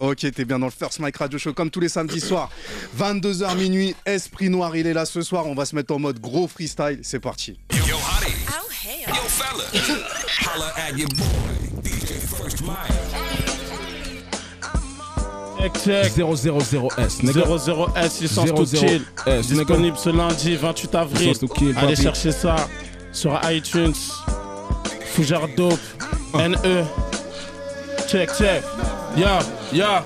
Ok, t'es bien dans le First Mike Radio Show comme tous les samedis soirs. 22h minuit, Esprit Noir, il est là ce soir. On va se mettre en mode gros freestyle. C'est parti. Yo, hottie. Oh, hell. Yo, fella. Holla at your boy, DJ First Mike. Check, check. 000S, 00S, licence to kill. Disponible ce lundi 28 avril. Allez chercher ça sur iTunes. Fougère Dope. NE. Check, check. Ya, ya.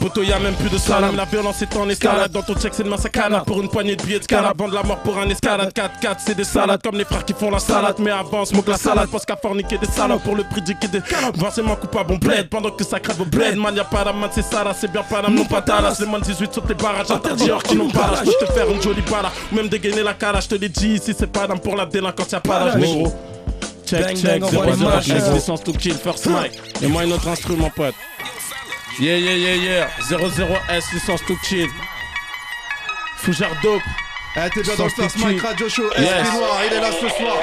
Poto, y'a même plus de salam. La violence est en escalade. Dans ton check, c'est de massacana. Pour une poignée de billets de. Bande la mort pour un escalade. 4-4, c'est des salades. Comme les frères qui font la salade. Mais avant, smoke la salade. Parce qu'à forniquer des salades pour le prix du kit des Forcément coupable, on bled. Pendant que ça crève au bled. Man, y'a pas d'amant, c'est ça. C'est bien pas non pas talas. Les moins de 18 sur les barrages. Interdits hors qui n'ont pas l'âge. Je te faire une jolie bala. Ou même dégainer la cara. Je te l'ai dit ici, c'est pas d'âme pour la délinquance. Y'a pas d'âge, négro. Check, check, 0 licence to kill, first mic. Et moi, un autre instrument, pote. Yeah, yeah, yeah, yeah. 00S, licence to kill. Fougère dope. Eh, t'es bien dans le First Mike Radio Show. Esprit Yes. Noir, il est là ce soir.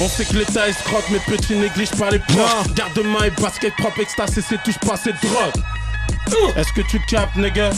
On sait que l'État escroque, mais petit néglige pas les profs. Garde-main et basket propre, extasé, c'est touche pas, c'est drogue. Est-ce que tu captes, nigga?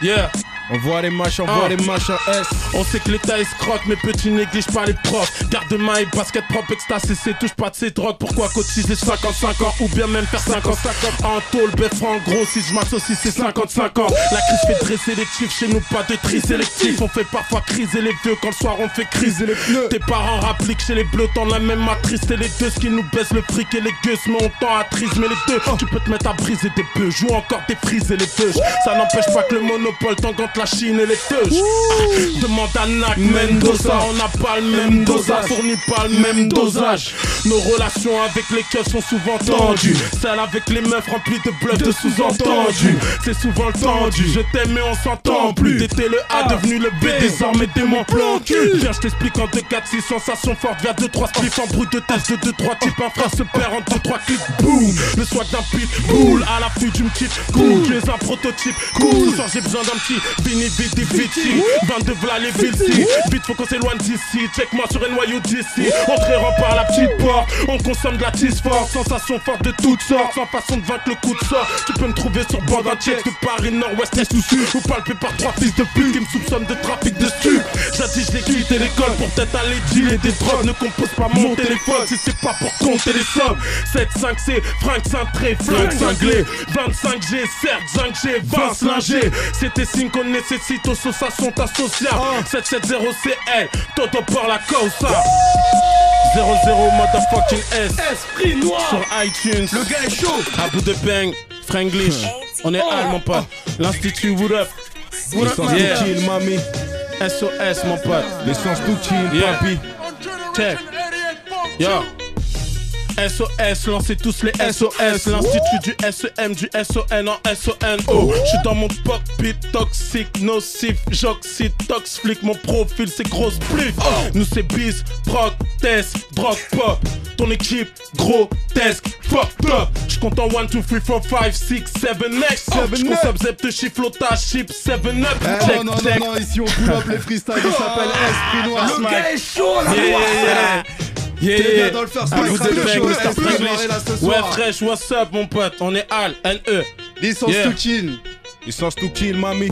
Yeah. On voit les machins, on voit Ah. les machins S. On sait que l'État escroque, mais petit néglige pas les profs. Garde-main et basket propre, extasé, c'est touche pas de ces drogues. Pourquoi cotiser 55 ans ou bien même faire 50-50 en tôle, bœuf en gros, si je m'associe, c'est 55 ans. La crise fait les chiffres, chez nous pas de tri sélectif. On fait parfois criser les vieux quand le soir on fait criser les pneus. Tes parents rappliquent chez les bleus, t'en la même matrice. C'est les deux ce qui nous baisse le fric et les gueux, mais on tend à trismer les deux. Tu peux te mettre à briser des bœufs, joue encore des frises et les deux. Ça n'empêche pas que le monopole t'engante la Chine et les teuches. Ah, Demande à Nac Mendoza, on n'a pas le même dosage, fournit pas le même dosage. Nos relations avec les keufs sont souvent tendues. Celles avec les meufs remplies de bluffs de sous-entendus. C'est souvent le tendu, je t'aime mais on s'entend plus. T'étais le A devenu le B, désormais t'es mon plan cul. Viens, je t'explique en 2, 4, 6 sensations fortes. Via 2, 3 spliffs en brut de test de 2, 3 types. Un frère se perd en 2, 3 clics. Boum, le swag d'un pit. Boule à l'affût d'une petite cool. Tu es un prototype. Cool, ce soir j'ai besoin d'un petit. Vini, vidi, viti. 22 v'là les villes si. Vite, faut qu'on s'éloigne d'ici. Check-moi sur un noyau d'ici. Entrée par la petite porte. On consomme de la cheese forte. Sensation forte de toutes sortes. Sans façon de vaincre le coup de sort. Tu peux me trouver sur bande entière de Paris, Nord-Ouest, Est ou Sud. Ou palpé par trois fils de pute qui me soupçonnent de trafic de stup. Jadis, j'ai quitté l'école pour peut-être aller dealer des drogues. Ne compose pas mon téléphone si c'est pas pour compter les sommes. 7-5C, Frank cintré, flingue cinglé. 25G, certes, 5G, 20 slingé. C'était signe qu'on nécessite association associable. 770CL, Toto par la causa. 00 motherfucking S. Esprit noir. Sur iTunes. Le gars est chaud. À bout de peigne, Franglish. On est all, mon pote. L'Institut, what up? What up, L'essence yeah. to chill, mamie. SOS, mon pote. L'essence to chill, Yeah. papi. Check. Yo. SOS, lancez tous les SOS. L'Institut du SEM, du SON en SONO. J'suis dans mon cockpit toxique, nocif, j'oxyde, tox flic. Mon profil, c'est grosse pluie. Nous, c'est bis, proc, test, drogue pop. Ton équipe, grotesque, fucked up. J'compte en 1, 2, 3, 4, 5, 6, 7, next. J'consomme zep de chifflotage, chip, 7 up. Eh, Check, non, non, non, non, ici on pull up les freestyles. Il s'appelle Esprit Noir. Le gars est chaud, là. Yeah, yeah, dans le First Mike vous Ouais, fresh, what's up, mon pote? On est Al, N-E. Licence Yeah. to kill. L'essence to kill, mamie.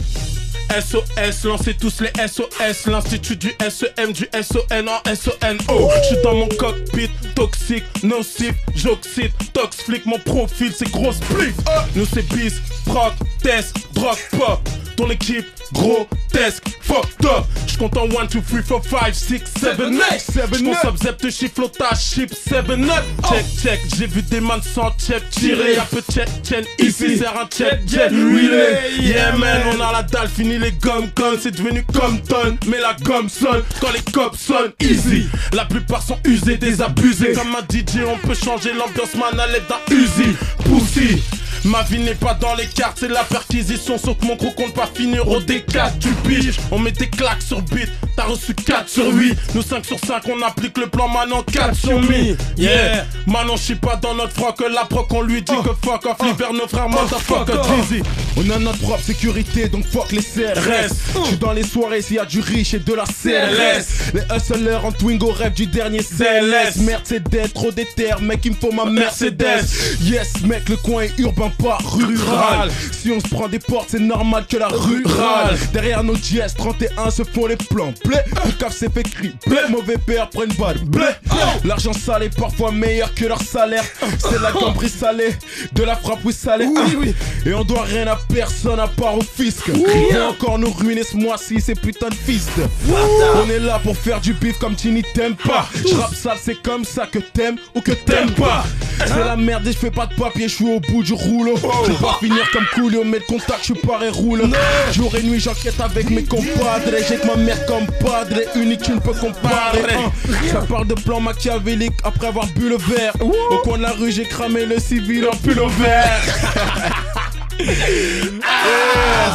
SOS, lancez tous les SOS, l'Institut du SEM, du SON en SONO. J'suis dans mon cockpit, toxique, nocif, j'oxyde, tox flic, mon profil c'est grosse plif. Nous c'est bis, proc, test, drogue pop. Ton équipe, grotesque, fucked up. J'compte en 1, 2, 3, 4, 5, 6, 7, 8. J'consomme zep de chifflotage, chip, 7 up. Check, check, j'ai vu des man sans check tirer. Un peu check, chain ici, c'est un check, relay. Yeah man, on a la dalle, fini les gommes connes. C'est devenu comme tonne, mais la gomme sonne quand les cops sonnent. Easy, la plupart sont usés, désabusés. Comme un DJ, on peut changer l'ambiance, man, à l'aide d'un Uzi. Pussy. Ma vie n'est pas dans les cartes, c'est la perquisition. Sauf que mon gros compte pas finir au D4, tu piges. On met des claques sur beat, t'as reçu 4 sur 8. Nous 5 sur 5, on applique le plan Manon 4 sur mi. Yeah, Manon, j'suis pas dans notre froc. La proc, on lui dit que fuck off, vers nos frères, motherfucker, Dizzy. On a notre propre sécurité, donc fuck les CRS. Je suis dans les soirées s'il y a du riche et de la CLS. Les hustlers en Twingo rêvent du dernier CLS. Mercedes, trop déter, mec, il me faut ma Mercedes. Yes, mec, le coin est urbain pas rural. Si on se prend des portes, c'est normal que la Derrière nos GS 31 se font les plans. Blé, le cap s'est fait cri. Blé, mauvais père prennent balle. Blé, l'argent sale est parfois meilleur que leur salaire. C'est la gambrie salée, de la frappe oui salée. Et on doit rien à personne à part au fisc. Ils vont encore nous ruiner ce mois-ci, ces putains de fils de. On est là pour faire du bif comme Tini t'aimes pas. Je rappe sale, c'est comme ça que t'aimes ou que t'aimes pas. C'est la merde et je fais pas de papier, je suis au bout du rouleau. Je vais pas finir comme Coolio, mais le contact, je suis pas et roule. Jour et nuit, j'enquête avec mes compadres. J'ai que ma mère comme padre, unique, tu ne peux comparer. Hein. Ça parle de plan machiavélique après avoir bu le verre. Au coin de la rue, j'ai cramé le civil en pull au vert.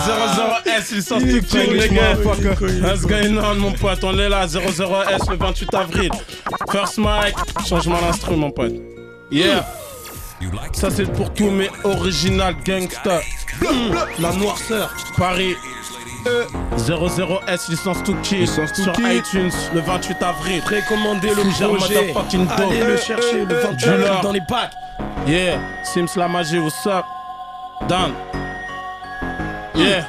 00S, ils sortent tout king, les gars. What's going on, mon pote? On est là, 00S le 28 avril. First mic, changement d'instru, mon pote. Yeah. Ça, c'est pour tous mes original gangsters. La noirceur, Paris. 00S, licence to kill Licence to sur kill. iTunes le 28 avril. Précommandez le projet. dope. Allez le chercher le 28 Dealer. avril dans les packs. Yeah, Sims la magie, what's up? Dan. Yeah.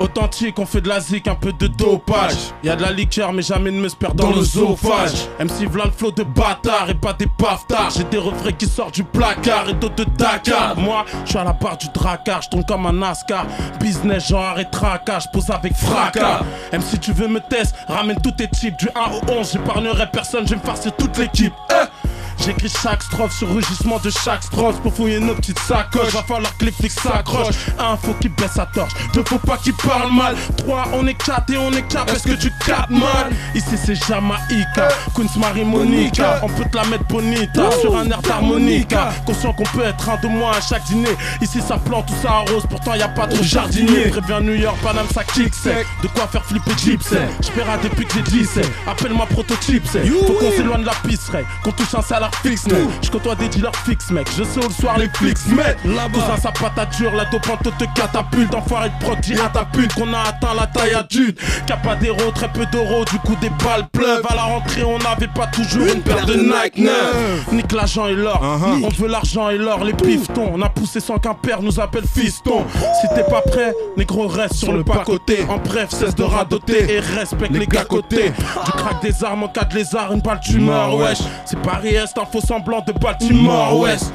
Authentique, on fait de la zik, un peu de dopage. Y'a de la liqueur, mais jamais ne me se perd dans l'osophage. MC v'là le flow de bâtard et pas des paftards. J'ai des refrains qui sortent du placard et d'autres de Dakar. Moi, je suis à la barre du dracard, je tombe comme un NASCAR. Business, genre arrête tracage, pose avec fracas. MC, tu veux me tester, ramène tous tes types du 1 au 11. J'épargnerai personne, je vais me farcer toute l'équipe. Eh J'écris chaque strophe sur rugissement de chaque strophe pour fouiller nos petites sacoches. Va falloir que les flics s'accrochent. Un, faut qu'il baisse sa torche. Deux, faut pas qu'il parle mal. Trois, on est quatre et on est quatre. Est-ce que tu captes mal Ici c'est Jamaïca, Queens Marie Monica. On peut te la mettre bonita sur un air d'harmonica. Conscient qu'on peut être un de moins à chaque dîner. Ici ça plante, tout ça arrose. Pourtant y a pas trop jardinier. Préviens New York, Paname, ça kick sec. De quoi faire flipper Gypsy. J'paiera depuis que j'ai 17. Appelle-moi prototype, c'est. Faut qu'on s'éloigne de la pisserie. Qu'on touche un salaire fixe, mec. Je côtoie des dealers fixes, mec. Je sais où le soir les flics mettent. Tout ça, ça patate dure. La dopante te catapulte. Enfoiré de proc, à ta pute qu'on a atteint la taille adulte. Capadero, très peu d'euros. Du coup, des balles pleuvent. À la rentrée, on n'avait pas toujours une paire de Nike neuves. Nique l'argent et l'or. On veut l'argent et l'or. Les piftons. On a poussé sans qu'un père nous appelle fiston. Si t'es pas prêt, négro, reste sur le pas côté. En bref, cesse de radoter et respecte les gars côté. Du crack des armes en cas de lézard, une balle tu meurs, wesh. C'est Paris Est, un faux semblant de Baltimore Ouest.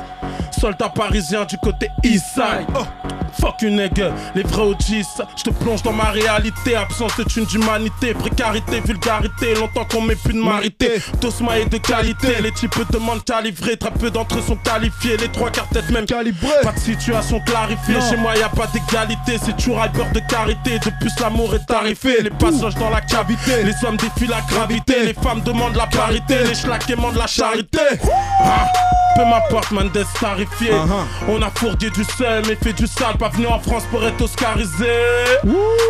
Soldat parisien du côté Eastside. Fuck une nigga, les vrais OGs, je te plonge dans ma réalité. Absence de thune d'humanité, précarité, vulgarité. Longtemps qu'on met plus de marité. Tosma est de qualité, les types demandent qu'à livrer. Très peu d'entre eux sont qualifiés, les trois quarts tête même Calibré. Pas de situation clarifiée, chez moi y a pas d'égalité. C'est toujours hyper de carité, de plus l'amour est tarifé. Les passages dans la cavité, les hommes défient la gravité. Les femmes demandent la parité, les schlacs demandent la charité. Ah, peu m'importe, man, d'être starifié. On a fourgué du sel, mais fait du sale. Pas venu en France pour être oscarisé.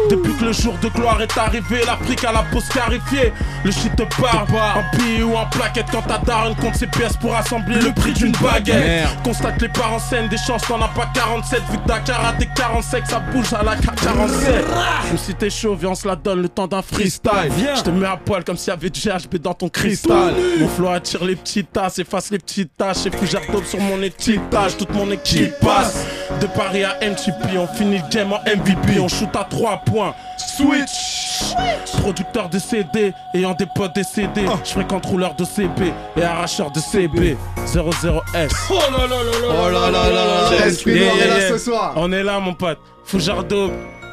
Depuis que le jour de gloire est arrivé, l'Afrique à la peau scarifiée. Le shit te parle, en billet ou en plaquette. Quand ta daronne compte ses pièces pour assembler le prix d'une baguette. Merde. Constate les parents scène, des chances t'en as pas 47. Vu que Dakar a des 45, ça bouge à la 47. Même si t'es chaud, viens, on se la donne le temps d'un freestyle. Je te mets à poil comme s'il y avait du GHB dans ton cristal. Mon flow attire les petites tasses, efface les petites taches. Et puis j'arrive sur mon étiquetage, toute mon équipe passe. De Paris à MTP, on finit le game en MVP, on shoot à 3 points. Switch! Producteur de CD, ayant des potes décédés. Je fréquente rouleur de CB et arracheur de CB. 00S. Oh là là là là Oh là là là là, Esprit Yeah, Noir est yeah, là yeah. ce soir? On est là, mon pote. Foujardo,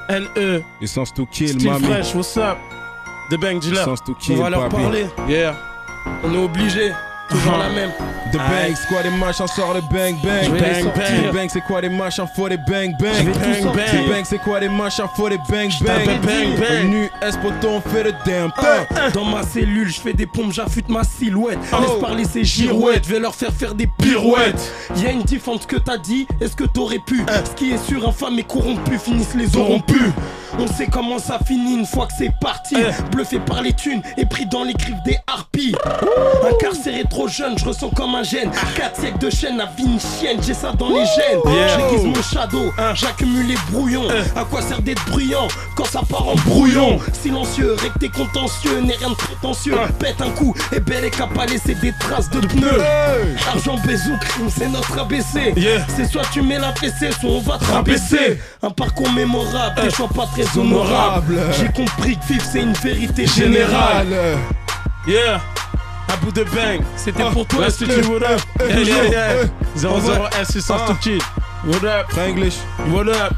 NE, Essence to kill, Steve mami. Fresh, what's up? The Bang Dealer. Essence to On kill, va leur parler. Yeah. On est obligé. Toujours la même. The bang, c'est quoi des machins, sort le bang bang. Bang, bang. The bang, c'est quoi des machins, faut des bang bang. Bang, bang. The bang, c'est quoi des machins, faut des bang bang. bang, bang. Nu, S-poto, on fait le damn. Dans ma cellule, je fais des pompes, j'affûte ma silhouette. Oh. Laisse parler ces girouettes, je vais leur faire faire des pirouettes. Y'a une diff entre ce que t'as dit et ce que t'aurais pu? Ce qui est sûr, infâme et corrompu finissent les pu. On sait comment ça finit une fois que c'est parti. Bluffé par les thunes et pris dans les griffes des harpies. Incarcéré trop jeune, je ressens comme un gène. 4 siècles de chaîne, la vie une chienne, j'ai ça dans les gènes. J'aiguise mon shadow, j'accumule les brouillons. À quoi sert d'être bruyant quand ça part en brouillon? Silencieux, recté contentieux, n'est rien de prétentieux. Pète un coup, et belle et à laisser des traces de pneus. Argent, ou crime, c'est notre ABC. C'est soit tu mets la fessée, soit on va te rabaisser. Un parcours mémorable, tes choix pas très J'ai compris que vivre c'est une vérité générale. Général. Yeah. À bout de bang. C'était pour toi, West Steve. Studio, what up? Yeah, yeah, yeah. Eh. 00S 600 Ah. Stupid. What up? English. What up?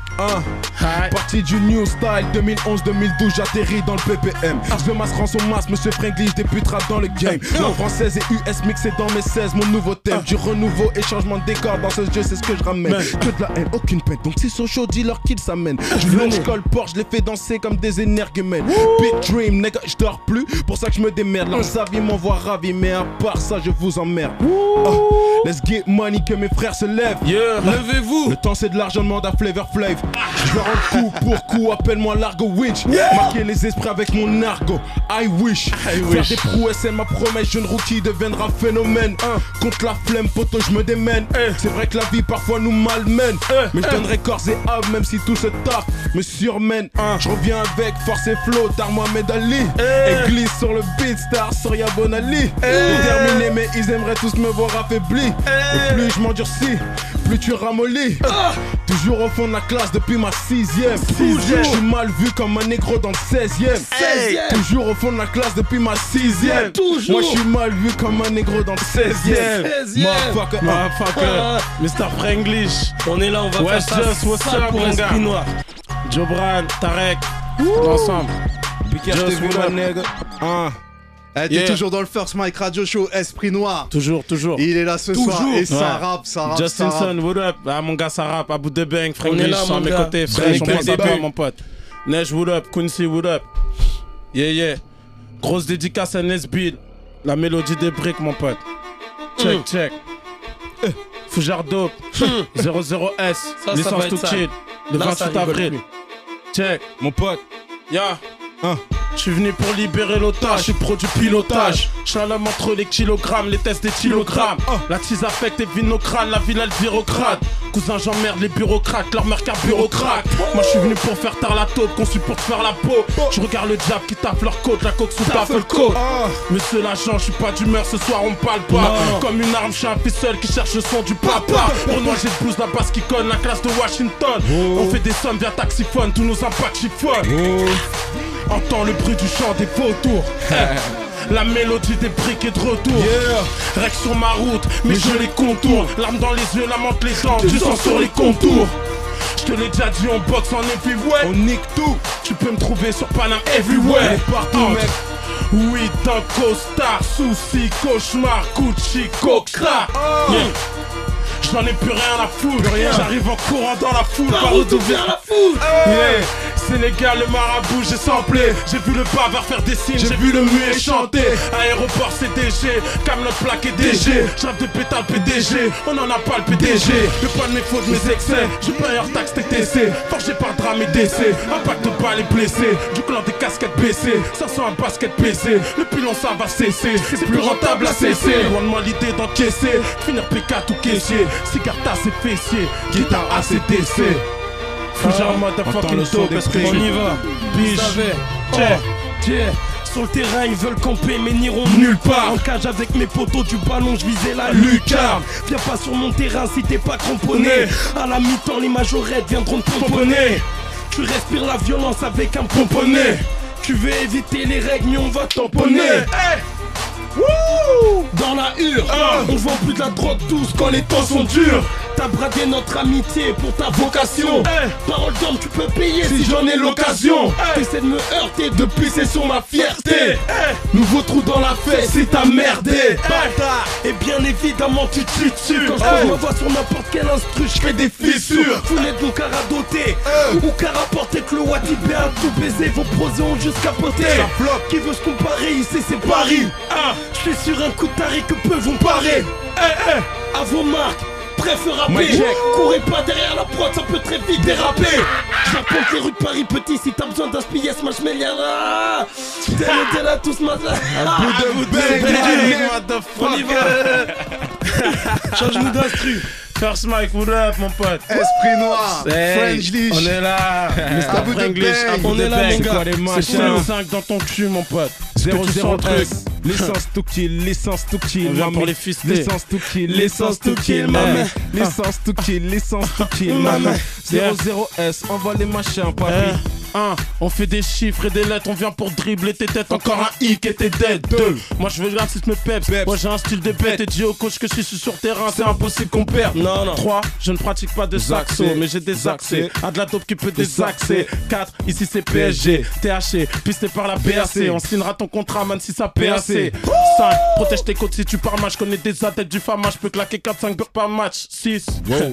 Ah. Hi. Parti du New Style 2011-2012, j'atterris dans le PPM. Je masse rend son masque, monsieur Franklin débutera dans le game. Langue française et US mixé dans mes 16, mon nouveau thème. Du renouveau et changement de décor dans ce jeu, c'est ce que je ramène. Que de la haine, aucune peine. Donc s'ils sont chauds, dis-leur qu'ils s'amènent. Je viens, je colle Porsche, je les fais danser comme des énergumènes. Big dream, nigga, je dors plus. Pour ça que je me démerde. Leurs avis m'envoient ravi, mais à part ça, je vous emmerde. Ah, let's get money, que mes frères se lèvent. Yeah. Levez-vous. Le temps c'est de l'argent, demande à Flavor Flav. Je coup pour coup, appelle-moi Largo Winch. Marquer les esprits avec mon argot. I wish. Faire wish. des prouesses, c'est ma promesse. Jeune rookie deviendra phénomène. Contre la flemme, poteau, je me démène. C'est vrai que la vie parfois nous malmène. Mais je donnerai corps et âme, même si tout ce taf me surmène. Je reviens avec force et flow, Dar Mohamed Ali. Et glisse sur le beat, star Soria Bonali. Déterminé, mais ils aimeraient tous me voir affaibli. Et plus je m'endurcis, plus tu ramollis. Toujours au fond de la classe depuis ma sixième. Je suis mal vu comme un négro dans le 16ème. 16e. Toujours au fond de la classe depuis ma sixième. Toujours. Moi je suis mal vu comme un négro dans le 16ème. 16e. Motherfucker. Motherfucker. Mr. Franglish. On est là, on va West faire ça. What's up, mon gars. Jobran, Tarek. Ensemble. Up, up. nigga? Ah. Eh, T'es Yeah. toujours dans le First Mike Radio Show, Esprit Noir. Toujours, toujours. Il est là ce soir Toujours. et ça Ouais. rappe, ça rappe, Justin ça rappe. Son, what up? Ah, mon gars, ça rappe. À bout de bang, On est Franglish, là, sont à mes côtés. Bang. pas, mon pote. Neige, what up? Quincy, what up? Yeah, yeah. Grosse dédicace à Nesbill. La mélodie des briques, mon pote. Check, check. Eh, Fougère dope. 00S. ça Licence être tout ça. chill. Le Là, ça 28 rigole avril. Check. Mon pote. Ya. Hein. Je suis venu pour libérer l'otage, je suis pro du pilotage. Je suis un homme entre les kilogrammes, les tests des kilogrammes. La tease affecte et vinocrane, la ville elle virocrate. Cousin j'emmerde les bureaucrates, leur meurtre bureaucrate. Moi je suis venu pour faire tard la taupe, conçu pour te faire la peau. Je regarde le diable qui tape leur côte, la coque sous taffe le côte. Ah. Monsieur l'agent, je suis pas d'humeur, ce soir on parle pas. Comme une arme, je suis un fils seul qui cherche le son du papa. Pour moi j'ai le blues, la basse qui conne, la classe de Washington. On fait des sommes via taxiphone, tous nos impacts chiffonnent. Entends le bruit du chant des vautours. La mélodie des briques est de retour. Yeah. Sur ma route, mais je les contourne. Larmes dans les yeux, la menthe les dents, du sang sur les contours. Je te l'ai déjà dit, on boxe en heavyweight. On nique tout. Tu peux me trouver sur Paname everywhere. Est partout, mec. Oui, dans costard, souci, cauchemar, Gucci, coca. Yeah. J'en ai plus rien à foutre. J'arrive en courant dans la foule. Par où vient la foule? Yeah. Sénégal, le marabout, j'ai samplé. J'ai vu le bavard faire des signes, j'ai vu le muet chanter. Aéroport CDG, Camelot plaqué DG. J'rêve de pétale PDG, on en a pas le PDG. Le pas de mes fautes, mes excès. Je paye hors taxe TTC, forgé par drame et décès. Impact de balles et blessés, du clan des casquettes baissées. Ça sent un basket PC, le pilon ça va cesser. C'est plus rentable à cesser. Loin de moi l'idée d'encaisser, finir P4 ou caissier. Cigare tasse et fessier, guitare ACDC. Fougère motherfucking le son dope, des esprit. prix. On y va. Biche. Yeah. Sur le terrain, ils veulent camper, mais n'iront Nulle part. En cage avec mes poteaux du ballon, je visais la lucarne. Viens pas sur mon terrain si t'es pas cramponné. À la mi-temps, les majorettes viendront te pomponner. Tu respires la violence avec un pomponné. Tu veux éviter les règles, mais on va tamponner. Dans la hure, on vend plus de la drogue douce quand les temps sont durs. T'as bradé notre amitié pour ta vocation. Parole d'homme, tu peux payer si j'en ai l'occasion. T'essaies de me heurter, depuis c'est sur ma fierté. Nouveau trou dans la fesse, c'est ta merdé. Et bien évidemment, tu te tues dessus. Quand je me revois sur n'importe quel instru, je fais des fissures. Vous n'êtes donc qu'à radoter. Ou qu'à rapporter que le Watibé a tout baisé. Vos prosés ont juste capoté. Qui veut se comparer ici, c'est Paris. Je suis sur un coup de taré que peu vont parer. À vos marques. Préfère rapper. Courez pas derrière la prod, ça peut très vite déraper. J'apporte les rues de Paris petit si t'as besoin Smash Meliana. T'es là, t'es là, tous ma. On y va Change-nous d'instru First mic, what up mon pote? Esprit noir, Hey, French. On est là Mr. Bout de bout On de est là, mon C'est gars. quoi les C'est machins quoi 5 dans ton cul mon pote? Est-ce que tu sens le truc? 001 L'essence tout kill, l'essence tout kill. Pour les. L'essence tout kill, l'essence tout kill, maman. L'essence tout kill, l'essence tout kill, maman. 00S, envoie les machins, Paris. 1. On fait des chiffres et des lettres, on vient pour dribbler tes têtes. Encore un hic et t'es dead. 2. Moi je veux l'artiste me peps. Moi j'ai un style de bête et dis au coach que je suis sur terrain, c'est impossible qu'on perde. Non, non. 3. Je ne pratique pas de saxo, mais j'ai des accès. Un de la dope qui peut désaxer. 4. Ici c'est PSG, THC, pisté par la BAC. On signera ton contrat, man, si ça PAC. 5. Protège tes côtes si tu pars match. Je connais des athlètes du fama, je peux claquer 4-5 bugs par match. 6. wow.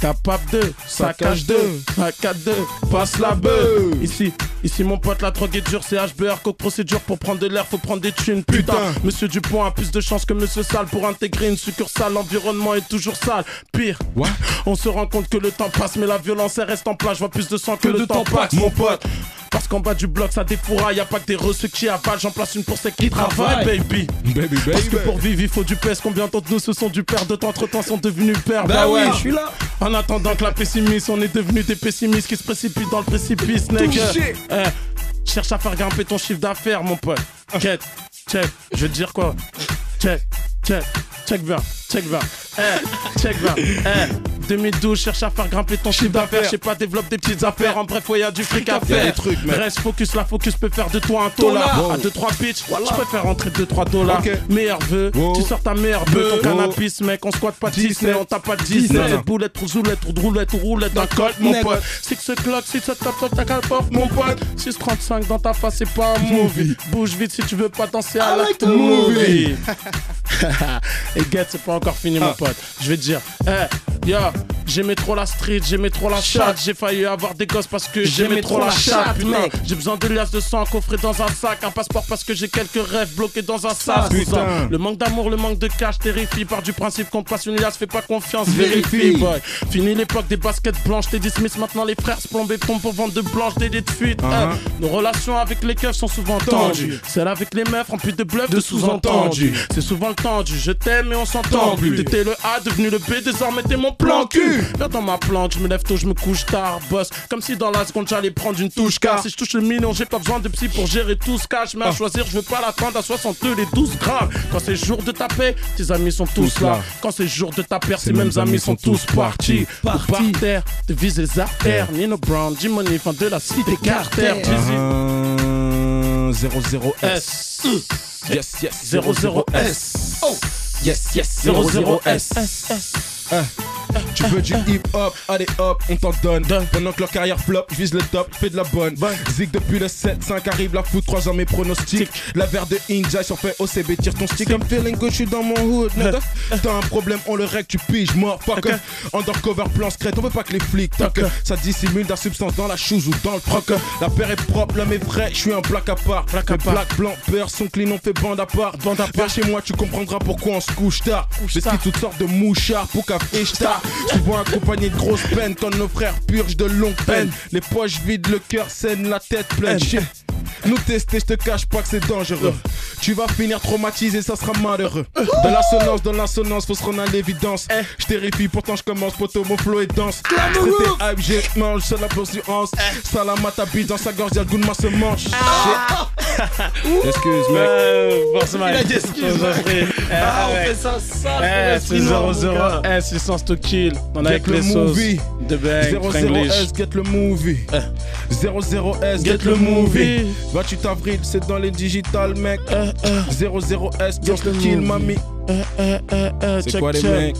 Capable 2, saccage 2, saccade 2, passe la beuh. Ici, ici mon pote, la drogue est dure, c'est HBR, coke procédure pour prendre de l'air, faut prendre des thunes. Putain, Putain. monsieur Dupont a plus de chance que monsieur Sale pour intégrer une succursale. L'environnement est toujours sale. Pire, What? On se rend compte que le temps passe, mais la violence elle reste en place. Je vois plus de sang que, Que le de temps temps passe, mon pote. Parce qu'en bas du bloc, ça défouraille, y a pas que des reçus qui avalent. J'en place une pour ceux qui travaillent, baby. Baby Parce que baby pour vivre, il faut du pèse. Combien d'entre nous se sont du père? De temps entre temps sont devenus pères Bah oui, je suis là. En attendant que la pessimiste, on est devenu des pessimistes qui se précipitent dans le précipice. Touché. Eh, cherche à faire grimper ton chiffre d'affaires, mon pote. Quête, check, je vais te dire quoi? Check, check, check bien, check bien. Eh, check bien. Eh, 2012, cherche à faire grimper ton chiffre d'affaires. Je sais pas, développe des petites affaires. En bref, ouais, y a du fric à faire. des trucs, mec. Reste focus, la focus peut faire de toi un tola. Tola. À 2-3 bitches, je préfère rentrer 2-3 dollars. Ok. Meilleur vœu, Wow. tu sors ta meilleure bœuf. Ton Wow. cannabis, mec, on squatte pas Disney, Disney. on tape pas Disney. Non. Boulette, roulette, ou roulette d'un colt, mon pote. Six clock, si ça tape sur ta mon pote. 635 dans ta face, c'est pas un movie. Bouge vite si tu veux pas danser à la like movie. Et get, c'est pas encore fini, Ah. mon pote. Je vais te dire, eh, yo, j'aimais trop la street, j'aimais trop la chatte. J'ai failli avoir des gosses parce que j'aimais trop la chatte, putain. J'ai besoin de liasses de sang coffré dans un sac, un passeport parce que j'ai quelques rêves bloqués dans un sac. putain. Le manque d'amour, le manque de cash terrifie. Par du principe qu'on passe une liasse, fais pas confiance, Vérifie. boy. Fini l'époque des baskets blanches, t'es dismiss. Maintenant les frères se plombent tombent pour vendre de blanches, des de fuite. Uh-huh. Eh, Nos relations avec les keufs sont souvent tendues. Celles avec les meufs remplies de bluffs, de, De sous-entendus. C'est souvent le tendu. Je t'aime et on s'entend plus. T'étais le A, devenu le B, désormais t'es mon plan cul. Viens dans ma planque, je me lève tôt, je me couche tard, boss. Comme si dans la seconde j'allais prendre une touche. Car si je touche le million, j'ai pas besoin de psy pour gérer tout ce cash. Mais à choisir, je veux pas l'attendre à 62 les 12 grammes. Quand c'est jour de ta paix, tes amis sont tous Tous là. là. Quand c'est jour de ta perte, ces mêmes amis sont tous partis. Par terre, de viser les artères. Nino Brown, G-Money, fin de la cité Carter. Dizzy. Un 00S S. Yes yes 00S. Oh. Yes yes 00S. Tu veux du hip hop, allez hop, on t'en donne. Pendant que leur carrière flop, je vise le top, fais de la bonne. Zig depuis le 7-5 arrive la foot, 3 ans mes pronostics. La verre de Inja sur fait OCB, tire ton stick. I'm feeling good, je suis dans mon hood. T'as un problème, on le règle, tu piges, mort, fuck. Undercover plan secret, on veut pas que les flics toquent. Ça dissimule la substance dans la chose ou dans le froc. La paire est propre, l'homme est vrai, je suis un black à part. Black à Le part. black, blanc, peur, son clean, on fait bande à part. Bande à part. Viens chez moi, tu comprendras pourquoi on se couche tard. Tard. toutes sortes de mouchards, Poukaf et Shtar. Souvent accompagné de grosses peines quand nos frères purgent de longues peines. Les poches vides, le cœur saine, la tête pleine. Shit. Nous tester, je te cache pas que c'est dangereux. Tu vas finir traumatisé, ça sera malheureux. Dans l'assonance, dans l'assonance, faut se rendre à l'évidence. Je terrifie, pourtant je commence, poto, mon flow est dense. C'était hype, j'ai mange, c'est la poursuivance. Salam à ta dans sa gorge, y'a le goût de ma semence. Shit. Excuse, mec. Euh, forcément. Il a dit excuse. Je vous en prie. Eh, Ah, on fait ça sale. Eh, c'est l'esprit noir, mon 0-0. gars. Eh, c'est sans to kill. On a avec le les sauces. movie. De bang, 00S, get le movie. 00S, get, le movie. 28 avril, c'est dans les digital, mec. 00S, get le kill, mamie. Eh, eh, eh, eh, C'est check, quoi les mecs?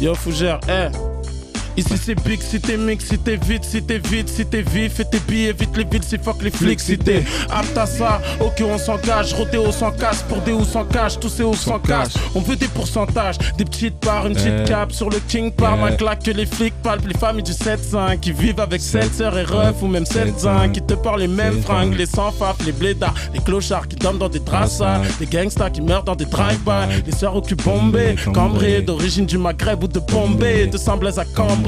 Yo, Fougère, eh. Ici c'est big, si t'es mix, si t'es vite, si t'es vite, si t'es vif, et t'es billets, vite les villes, si fuck les flics, si t'es apte à ça, ok on s'engage, rodéo sans casse, pour des ou sans cash, tous ces hauts sans cash, on veut des pourcentages, des petites parts, une petite cap sur le king par ma claque que les flics palpent, les familles du 7-5 qui vivent avec 7 sœurs et refs ou même 7 7-5, qui te parlent les mêmes 7-5. fringues, les sans faf, les blédards, les clochards qui dorment dans des draps les gangsters qui meurent dans des drive-by, les sœurs au cul bombé, Cambré. cambré, d'origine du Maghreb ou de Bombay, de Saint-Blaise à Cambrai,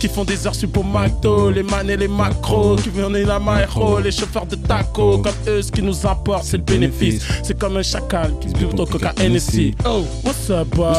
qui font des heures sup au McDo, les man et les macros, qui viennent la Maïro, les chauffeurs de taco, comme eux, ce qui nous importe, c'est le bénéfice. C'est comme un chacal qui se bute au coca NSC. Oh, What's up, boy?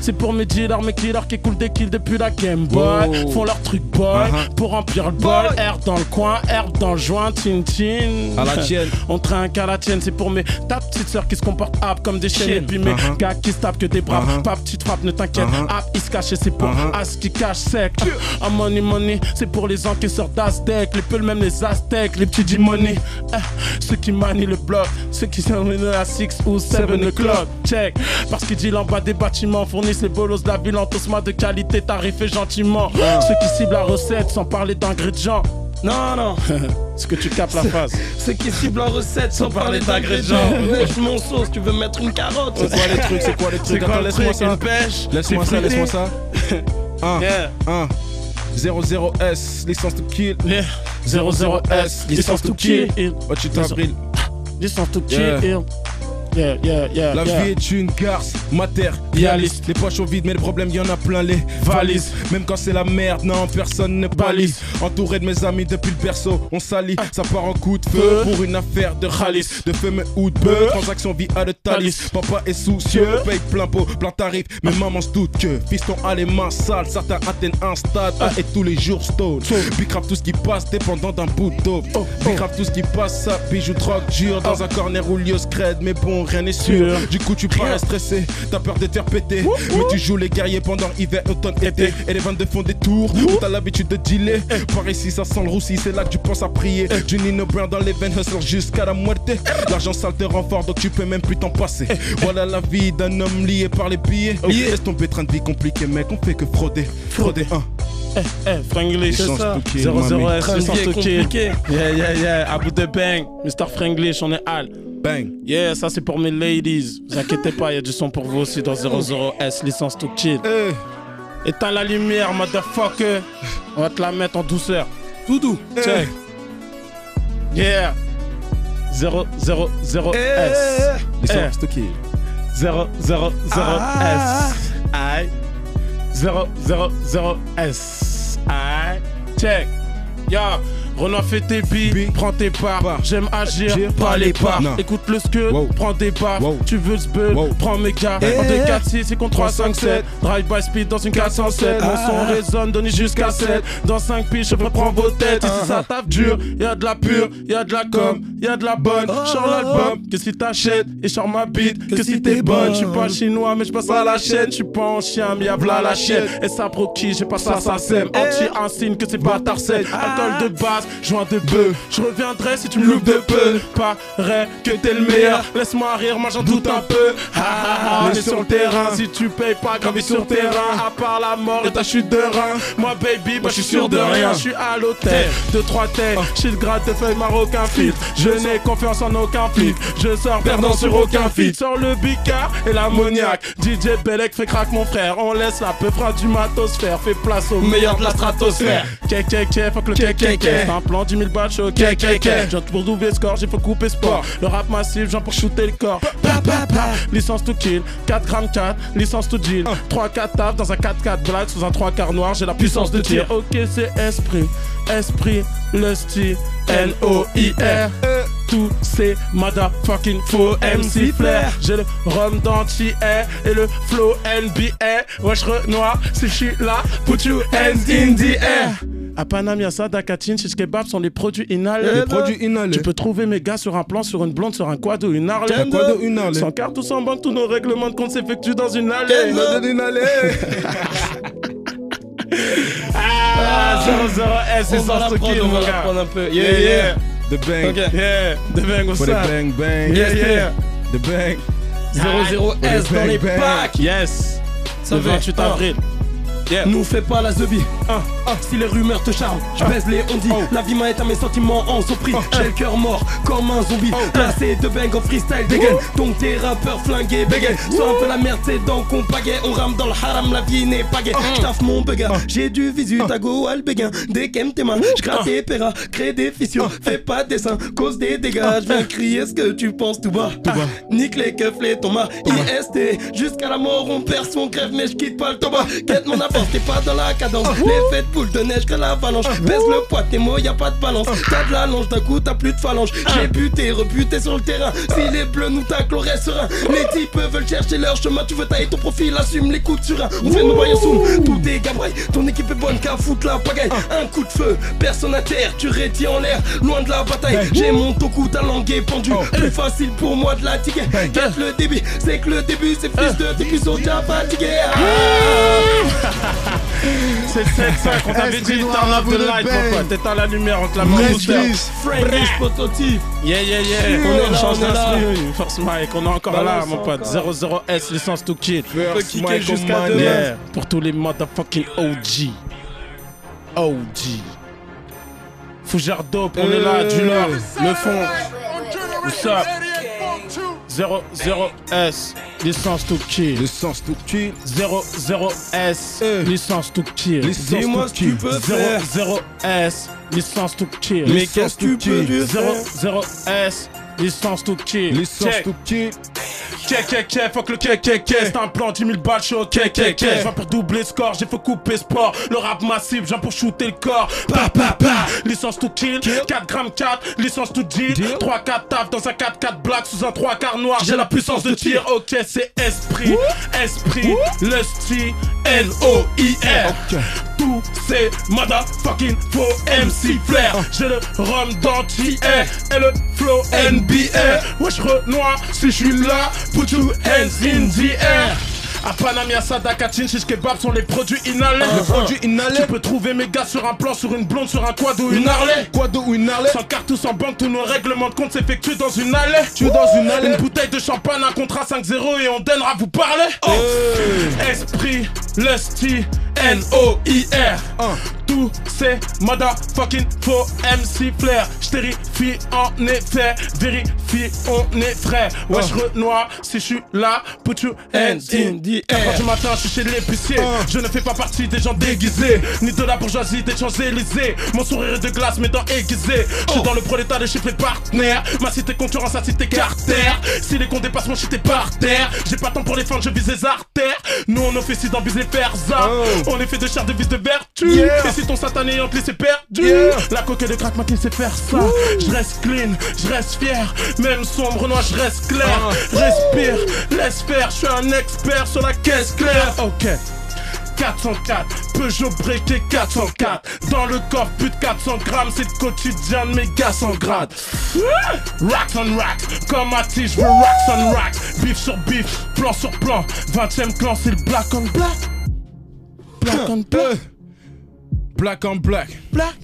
C'est pour mes dealers, mes killers qui coulent des kills depuis la Game Boy. Font leur truc boy Uh-huh. pour remplir le bol. Air dans le coin, herbe dans le joint, tin tin. À la tienne. On trinque à la tienne, c'est pour mes ta petite sœur qui se comporte ap comme des chiennes. Et puis mes Uh-huh. gars qui se tapent que des bras. Uh-huh. Pas petite frappe, ne t'inquiète. Uh-huh. Ap, il se cache et c'est pour as qui cache sec. Ah, money, money, c'est pour les encaisseurs d'Aztec. Les peuls, même les Aztèques, les petits D-money. Eh, ceux qui manient le bloc, ceux qui sont à 6 ou 7 o'clock. Check. Parce qu'ils dealent en bas des bâtiments, fournissent les bolos de la ville en tosma de qualité, tarifés gentiment. Ceux qui ciblent la recette sans parler d'ingrédients. non, non. Ce que tu capes la phase. Ceux qui ciblent en recette sans parler d'ingrédients. Mon sauce, tu veux mettre une carotte C'est quoi les trucs C'est quoi les trucs laisse-moi ça. Laisse-moi ça. 1, Yeah. 1, 00S, licence to kill. Yeah. 00S, licence to kill. Oh, tu t'avril. Licence to kill. Yeah, yeah, yeah. La yeah. vie est une garce matérialiste. Les poches sont vides, mais le problème, y en a plein les valises. Même quand c'est la merde, non, personne ne balise. Entouré de mes amis depuis le berceau, on s'allie. Ça part en coup de feu pour une affaire de khalis. De fumée ou de bœuf, transaction via de talis. Papa est soucieux, paye plein pot, plein tarif. Mais maman se doute que fiston a les mains sales. Certains atteignent un stade ah, et tous les jours stone. Bicrave tout ce qui passe, dépendant d'un bout d'eau. Bicrave tout ce qui passe, ça bijou drogue dur. Dans un corner où lieu scred, mais bon, rien n'est sûr. Du coup, tu parais stressé, t'as peur de te faire péter. Mais tu joues les guerriers pendant hiver, automne, été. Et les 22 font des tours, où t'as l'habitude de dealer. Par ici, ça sent le roussi, c'est là que tu penses à prier. Du Nino Brown dans les veines, hustle jusqu'à la muerte. L'argent sale te rend fort, donc tu peux même plus t'en passer. Voilà la vie d'un homme lié par les billets. Laisse tomber, train de vie compliqué, mec, on fait que frauder. Frauder, hein. Eh, Franglish, Licence ça. to kill, 00 mami. S, Train de licence vie to est kill. compliqué. Yeah, yeah, yeah. À bout de bang. Mr. Franglish, on est Al. Bang. Yeah, ça c'est pour mes ladies. Vous inquiétez pas, il y a du son pour vous aussi dans 00 S, licence to kill. Eh, Éteins la lumière, motherfucker. On va te la mettre en douceur. Tout doux. eh. Check. Yeah. 000 S. Licence to kill. 000 S. Aïe. 000 S. Aïe. Check. Ya. Renoir fait tes billes, prends tes parts. Parts. J'aime agir, pas les parts. Écoute le Wow. prends des. Wow. Tu veux ce Wow. prends mes gars. Eh. En 2, 4, 6 et contre 3, 5, 7. 357. Drive by speed dans une 407. Mon Ah. son résonne, donne jusqu'à 7. Dans 5 piges, je reprends vos têtes. Ici, ça tape dur. Y'a de la pure, y'a de la com, y'a de la bonne. Sors l'album, que si t'achètes, et sors ma bite, que si t'es bonne? J'suis pas chinois, mais j'passe à la chaîne. J'suis pas en chien, mais y'a v'là la chienne. Et ça proquis, j'ai pas ça, ça sème. Anti-insigne, que c'est pas tarsène. Alcool de base, joint de bœuf. Je reviendrai si tu me loupes de peu. Paraît que t'es le meilleur. Laisse-moi rire, moi j'en doute un peu. Ah, ah, ah, on est sur le terrain. Si tu payes pas, gravé sur terrain. À part la mort et ta chute de rein. Moi, baby, bah, je suis sûr de rien. Je suis à l'hôtel. Deux, trois têtes. Shit gratte de feuilles marocain filtre. Je n'ai confiance en aucun flic. Je sors perdant sur aucun feat. Sors le bicard et l'ammoniaque. DJ Belek fait crack mon frère. On laisse la peu fera du matos faire. Fais place au Meilleur de la stratosphère. Kek kek kek, fuck le kek kek kek. Un plan 10 000 balles, chaud kek kek kek. J'ai pour doubler score, j'ai faut couper sport. Le rap massif, j'en pour shooter le corps. Pa, pa, pa. Licence to kill, 4 grammes 4, licence to deal. 3 4 taf dans un 4 4 black sous un 3 quarts noir, j'ai la puissance de tir. Ok, c'est esprit, esprit, le style, N-O-I-R. Tous ces motherfucking faux MC flair. J'ai le rhum d'anti et le flow NBA. Wesh Renoir, si je suis là, put you hands in the air. À Paname, y'a ça, Dakatine, chez Kebab sont les produits inhalés. Les produits inhalés. Tu peux trouver mes gars sur un plan, sur une blonde, sur un quad ou une Harley. Un quad ou une Harley. Sans carte ou sans banque, tous nos règlements de compte s'effectuent dans une allée. Ah, 0-0 S, c'est On va sans la prendre, stocker, on mon va la gars. prendre un peu. Yeah, yeah, The bang. Yeah. De bang the sein. bang bang. Yeah, yeah. The bang. 00S dans les packs. Yes. Ça Le fait 28 un. avril. Yeah. Nous fais pas la zebie. Ah, ah, si les rumeurs te charment, je baise les on dit. La vie m'a éteint mes sentiments en son prix. J'ai le cœur mort comme un zombie. Placé de bang en freestyle dégaine. Donc tes rappeurs flingués bégaye. Soit un peu la merde, c'est donc on pagaie. On rame dans le haram, la vie n'est pas gay. J'taffe mon bugger, j'ai du visu, tago al béguin. Des kem tes mains, j'gratte tes péras, crée des fissures. Fais pas de dessin, cause des dégâts. J'viens crier ce que tu penses tout bas. Nique les keufs, les tombas. IST, jusqu'à la mort, on perd son crève, mais j'quitte pas le tabac. Quête mon t'es pas dans la cadence. Les fêtes boule de neige que l'avalanche. Baisse le poids, tes mots, y a pas de balance. T'as de la longe, d'un coup t'as plus de phalange. J'ai buté, rebuté sur le terrain. Si les bleus nous taclent, on reste serein. Les types veulent chercher leur chemin. Tu veux tailler ton profil, assume les coups de surin. On fait nos voyants soum, tout est gabraille. Ton équipe est bonne qu'à foutre la pagaille. Un coup de feu, personne à terre. Tu rétis en l'air, loin de la bataille. J'ai mon toku, ta langue est pendue. Plus facile pour moi de la tiguer. Quête le début, c'est que le début, c'est fils de tes puceaux déjà fatigués. C'est 7-5, on t'avait dit turn up the light, pote. T'éteins la lumière, on te la met. French prototype. Yeah, yeah, yeah. On est là, change on est là. d'instru, Force Mike, on est encore là, mon pote. encore. 00S, licence to kill. peut kicker jusqu'à demain. Pour tous les motherfucking OG. OG. Fougère dope, on est là, du lard, le fond. What's up? 00S, licence to kill. Licence tout kill. 00S, Euh. licence to kill. Dis-moi ce que tu peux faire. 00S, licence to kill. Mais qu'est-ce que tu peux faire 00S, licence to kill. Licence tout kill. Check, fuck le check. C'est un plan, 10 000 balles, check, check. Je viens pour doubler score, j'ai fait couper sport. Le rap massif, je viens pour shooter le corps. Pa, pa, pa. Licence to kill, 4 grammes 4, licence to deal. 3, 4 taf dans un 4, 4 black sous un 3 quart noir. J'ai la puissance de tir, ok, c'est esprit. Esprit, le style, L-O-I-R. Tous ces motherfucking faux MC flair. J'ai le rhum d'anti et le flow NBA. Wesh Renoir, si je suis là, put your hands in the air. À Panamia, Sadaka, Chinchish, Kebab sont les produits inhalés. Les produits inhalés. Tu peux trouver mes gars sur un plan, sur une blonde, sur un quad ou une Harley. Quoi ou une Harley Sans carte ou sans banque, tous nos règlements de compte s'effectuent dans une allée. Tu es dans une allée. Une bouteille de champagne, un contrat 5-0 et on donnera vous parler. Oh. Esprit, lusty, N-O-I-R. Tous ces motherfucking faux MC flair. J'térifie en effet, vérifie, on est frère. Wesh Renoir, si je suis là, put your hands in the air. Du matin, je suis chez l'épicier. Je ne fais pas partie des gens déguisés, ni de la bourgeoisie des Champs-Élysées. Mon sourire est de glace, mes dents aiguisées. Je suis dans le prolétaire des chiffres et partenaires. Ma cité concurrence, sa cité Carter. Si les comptes dépassent mon shit est par terre. J'ai pas temps pour les fans, je vise les artères. Nous, on officie dans bise les persa. On est fait de chair de vis de vertu. Yeah. Et si ton satané entre c'est perdu. Yeah. La coque de crack m'a c'est faire ça. Je reste clean, je reste fier. Même sombre, noir, je reste clair. Respire, laisse faire. Je suis un expert sur la caisse claire. Ok. 404, Peugeot breaké 404 Dans le coffre, plus de 400 grammes C'est le quotidien de mes gars sans grade Racks on racks, comme à je veux racks on racks Bif sur bif, plan sur plan 20ème clan, c'est le black on black Black on black, Black on black. black,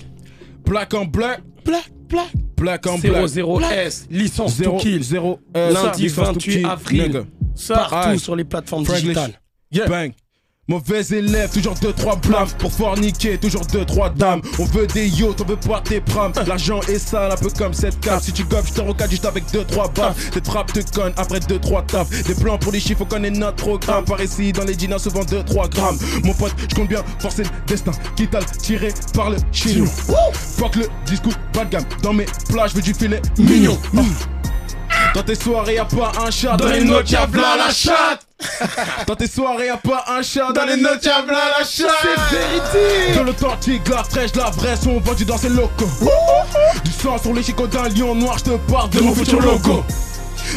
Black on black. black, black Black on black. 00S, licence to 0 kill. 0 euh, Lundi licence to 28 kill, avril. Partout sur les plateformes digitales. Bang. Mauvais élève, toujours 2-3 blâmes. Pour forniquer, toujours 2-3 dames. On veut des yachts, on veut pas tes prams L'argent est sale, un peu comme cette cave. Si tu gobes, je te recadre juste avec 2-3 baffes. Tes frappes te connent après 2-3 tafs Des plans pour les chiffres, on connaît notre programme. Par ici, dans les dinas, souvent 2-3 grammes. Mon pote, je compte bien forcer le destin. Quitte à le tirer par le chignon. Fuck le discours bas de gamme. Dans mes plats, je veux du filet mignon. Ah. Dans tes soirées, y'a pas un chat. Dans les notes, y'a v'là la chatte. Dans tes soirées, y'a pas un chat. Dans les notes, y'a v'là la chatte. C'est vérité Dans l'authentique, la fraîche, la vraie sont vendus dans ces locaux. Du sang sur les chicots d'un lion noir, je te parle de mon futur logo.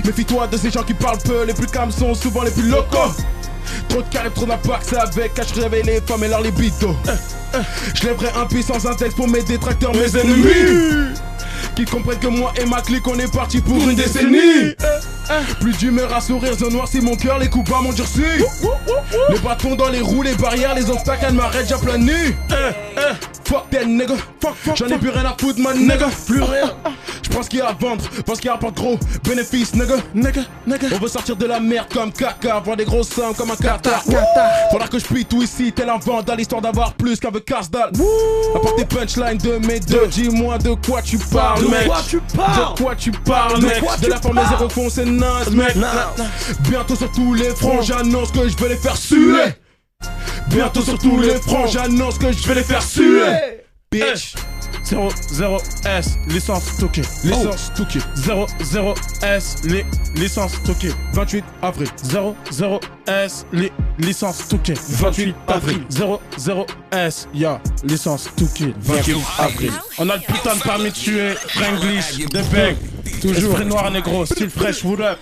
Méfie-toi de ces gens qui parlent peu Les plus calmes sont souvent les plus locaux. Trop de carré, trop d'impact, c'est avec Cache réveille les femmes et leur libido Je lèverai un puits sans un texte pour mes détracteurs, mes ennemis Qui comprennent que moi et ma clique on est parti pour une décennie. Plus d'humeur à sourire, je noircis mon cœur, les coups bas m'ont durci. Les bâtons dans les roues, les barrières, les obstacles, elles m'arrêtent, j'ai plein nu Fuck that nigga, j'en ai plus rien à foutre, man nigga Plus rien Je pense qu'il y a à vendre, pense qu'il y a pas gros bénéfice, nigga. Nigga, nigga. On veut sortir de la merde comme caca, vendre des grosses sommes comme un Qatar. Faudra que je plie tout ici, tel un vandal, histoire d'avoir plus qu'avec Karsdal. Apporte tes punchlines de mes deux, dis-moi de quoi tu parles, De mec. quoi tu parles? De quoi tu parles, De mec De la forme des zéro fond, c'est naze, mec. Bientôt sur tous les fronts, j'annonce que je vais les faire suer. Bientôt sur tous les fronts, j'annonce que je vais les faire suer. Bitch. 00S, licence stockée. Licence Touquet. 00S, li licence stockée. 28 avril. 00S, li licence stockée. 28 avril. 00S, ya licence stockée. 28 avril. On a le putain de permis de tuer. Franglish, des becs. Toujours. Esprit noir négro, style fresh, wood up.